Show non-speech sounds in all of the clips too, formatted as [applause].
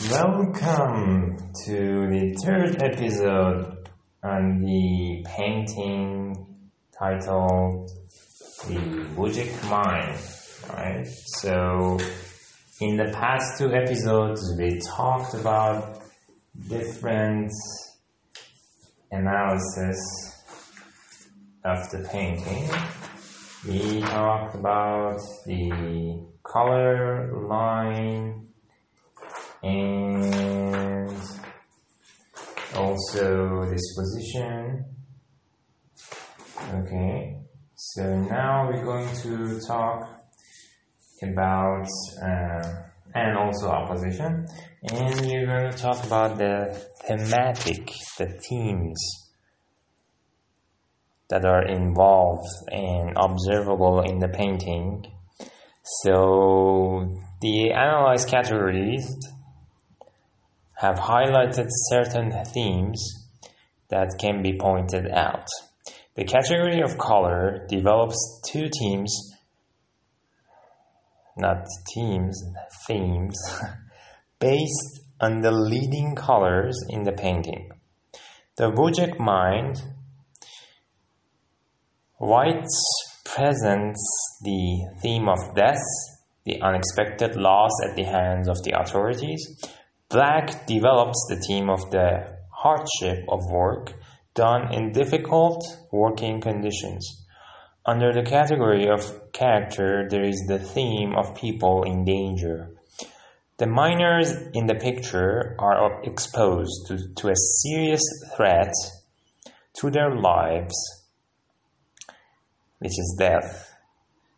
Welcome to the third episode on the painting titled The Wujek Mine. Right? So, in the past two episodes, we talked about different analysis of the painting. We talked about the color line and also this position. Okay, so now we're going to talk about uh, and also opposition, and you're going to talk about the thematic, the themes that are involved and observable in the painting. So the analyzed categories have highlighted certain themes that can be pointed out. The category of color develops two themes, not teams, themes, [laughs] based on the leading colors in the painting. The Wujek mine, whites presents the theme of death, the unexpected loss at the hands of the authorities, Black develops the theme of the hardship of work done in difficult working conditions. Under the category of character, there is the theme of people in danger. The miners in the picture are exposed to, to a serious threat to their lives, which is death.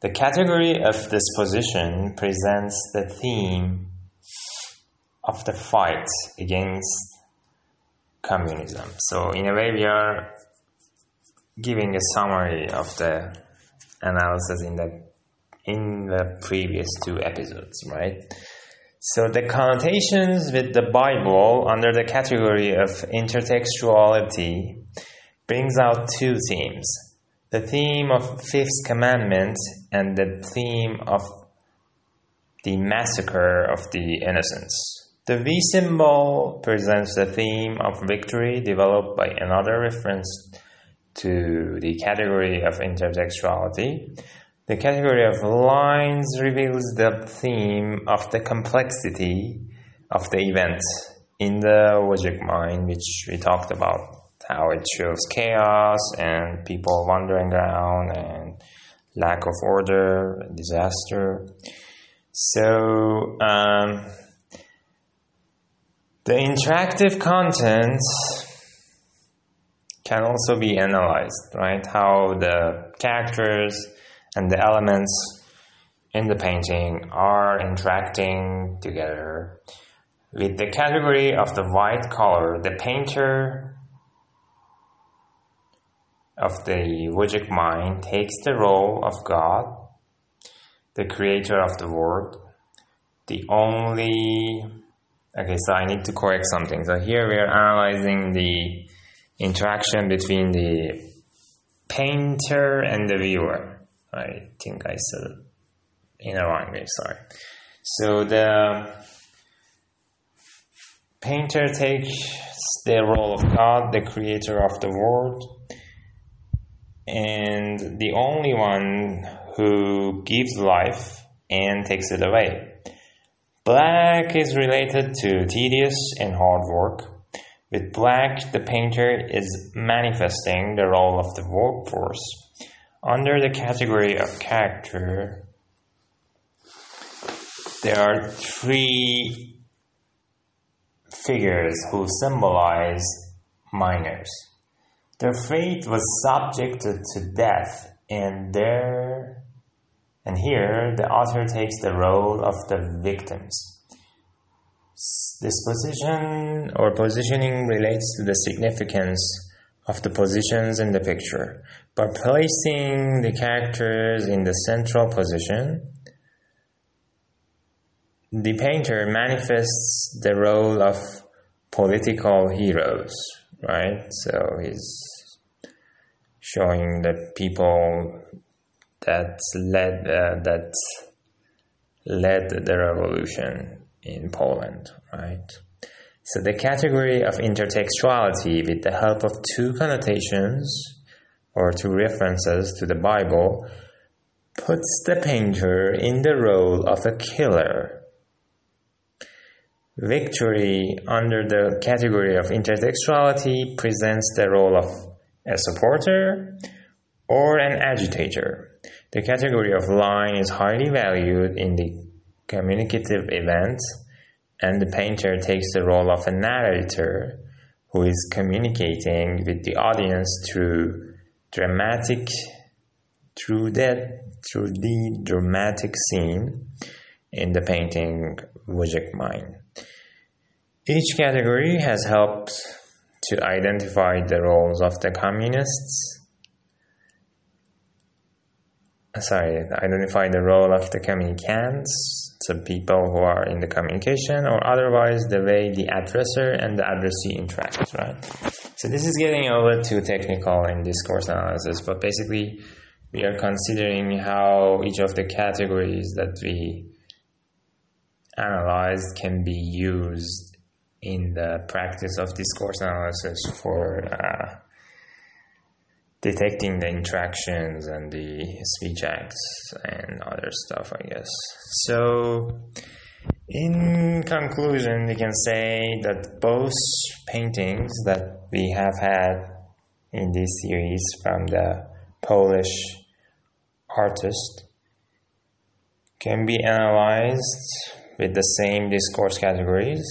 The category of disposition presents the theme of the fight against communism. So, in a way, we are giving a summary of the analysis in the in the previous two episodes, right? So the connotations with the Bible under the category of intertextuality brings out two themes. The theme of fifth commandment and the theme of the massacre of the innocents. The V symbol presents the theme of victory developed by another reference to the category of intertextuality. The category of lines reveals the theme of the complexity of the event in the Wujek mine, which we talked about, how it shows chaos and people wandering around and lack of order, disaster. So, um, the interactive content can also be analyzed, right? How the characters and the elements in the painting are interacting together. With the category of the white color, the painter of the Wujek mine takes the role of God, the creator of the world, the only Okay, so I need to correct something. So here we are analyzing the interaction between the painter and the viewer. I think I said it in a wrong way, sorry. So the painter takes the role of God, the creator of the world, and the only one who gives life and takes it away. Black is related to tedious and hard work. With black, the painter is manifesting the role of the workforce. Under the category of character, there are three figures who symbolize miners. Their fate was subjected to death, and there and here, the author takes the role of the victims. This position or positioning relates to the significance of the positions in the picture. By placing the characters in the central position, the painter manifests the role of political heroes, right? So he's showing the people that led uh, that led the revolution in Poland, right? So the category of intertextuality with the help of two connotations or two references to the Bible puts the painter in the role of a killer. Victory under the category of intertextuality presents the role of a supporter or an agitator. The category of line is highly valued in the communicative event, and the painter takes the role of a narrator who is communicating with the audience through dramatic through that through the dramatic scene in the painting Wujek Mine. Each category has helped to identify the roles of the communists sorry, identify the role of the communicants, so people who are in the communication, or otherwise the way the addresser and the addressee interact, right? So this is getting a little too technical in discourse analysis, but basically we are considering how each of the categories that we analyzed can be used in the practice of discourse analysis for uh, detecting the interactions and the speech acts and other stuff, I guess. So, in conclusion, we can say that both paintings that we have had in this series from the Polish artist can be analyzed with the same discourse categories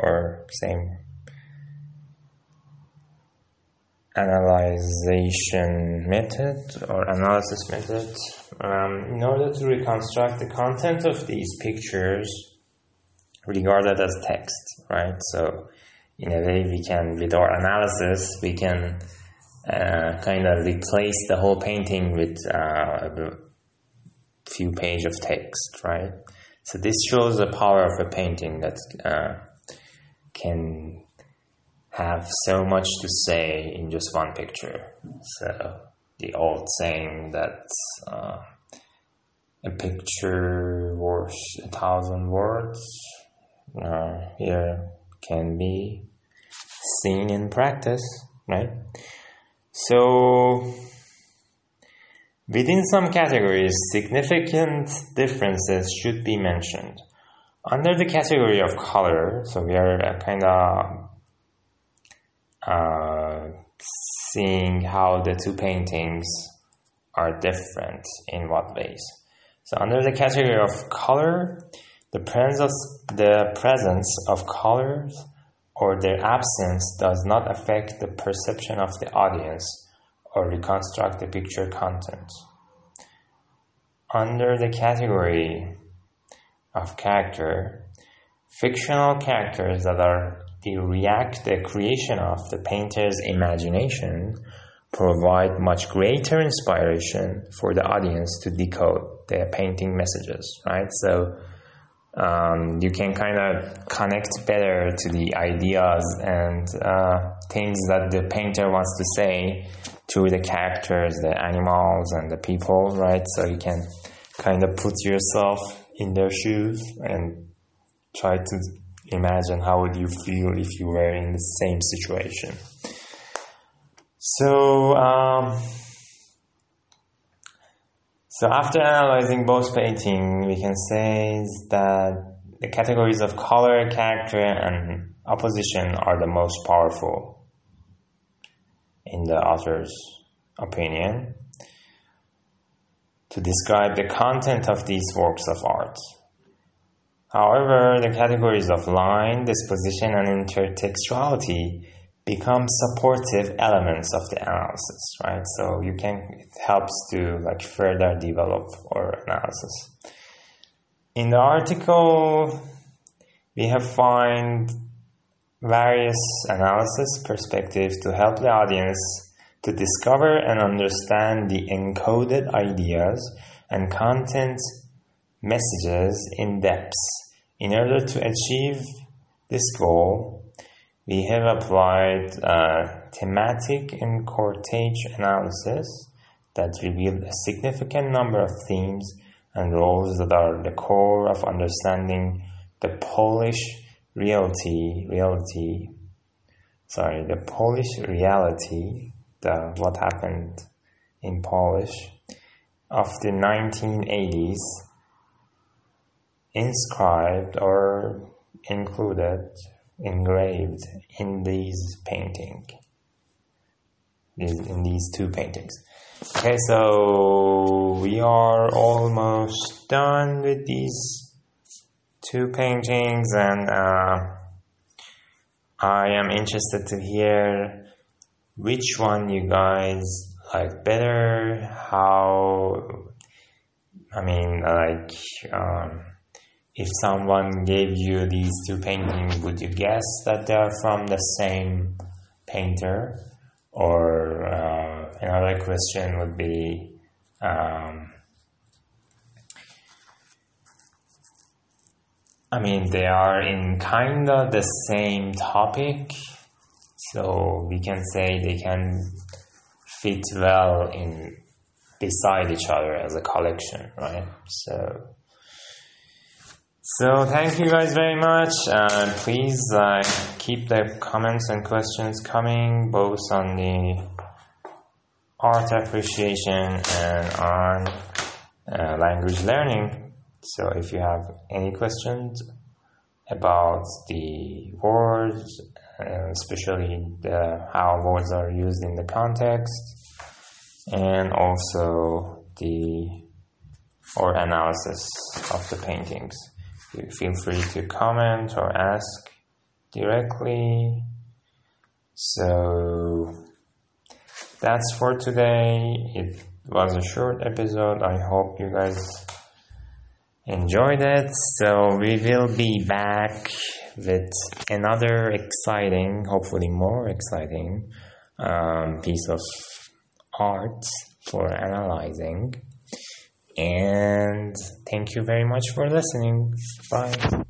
or same analyzation method or analysis method um, in order to reconstruct the content of these pictures regarded as text, right? So, in a way, we can, with our analysis, we can uh, kind of replace the whole painting with uh, a few page of text, right? So this shows the power of a painting that uh, can have so much to say in just one picture. So the old saying that uh, a picture worth a thousand words uh, here can be seen in practice, right? So within some categories, significant differences should be mentioned. Under the category of color, so we are kind of uh, seeing how the two paintings are different in what ways. So under the category of color, the presence, the presence of colors or their absence does not affect the perception of the audience or reconstruct the picture content. Under the category of character, fictional characters that are the react the creation of the painter's imagination provide much greater inspiration for the audience to decode their painting messages, right? So um, you can kind of connect better to the ideas and uh, things that the painter wants to say to the characters, the animals, and the people, right? So you can kind of put yourself in their shoes and try to imagine how would you feel if you were in the same situation. So, um, so after analyzing both painting, we can say that the categories of color, character, and opposition are the most powerful in the author's opinion to describe the content of these works of art. However, the categories of line, disposition, and intertextuality become supportive elements of the analysis, right? So you can, it helps to like further develop our analysis. In the article, we have find various analysis perspectives to help the audience to discover and understand the encoded ideas and content messages in depth in order to achieve this goal, we have applied a thematic and cortege analysis that revealed a significant number of themes and roles that are the core of understanding the Polish reality, reality, sorry, the Polish reality, the what happened in Polish of the 1980s inscribed or included, engraved in these painting, in these two paintings. Okay, so we are almost done with these two paintings, and uh, I am interested to hear which one you guys like better. How, I mean, like, um, if someone gave you these two paintings, would you guess that they're from the same painter? Or uh, another question would be, um, I mean, they are in kind of the same topic, so we can say they can fit well in beside each other as a collection, right? So. So thank you guys very much. Uh, please uh, keep the comments and questions coming, both on the art appreciation and on uh, language learning. So if you have any questions about the words, especially the, how words are used in the context, and also the or analysis of the paintings feel free to comment or ask directly. So that's for today. It was a short episode. I hope you guys enjoyed it. So we will be back with another exciting, hopefully more exciting, um, piece of art for analyzing. And thank you very much for listening. Bye.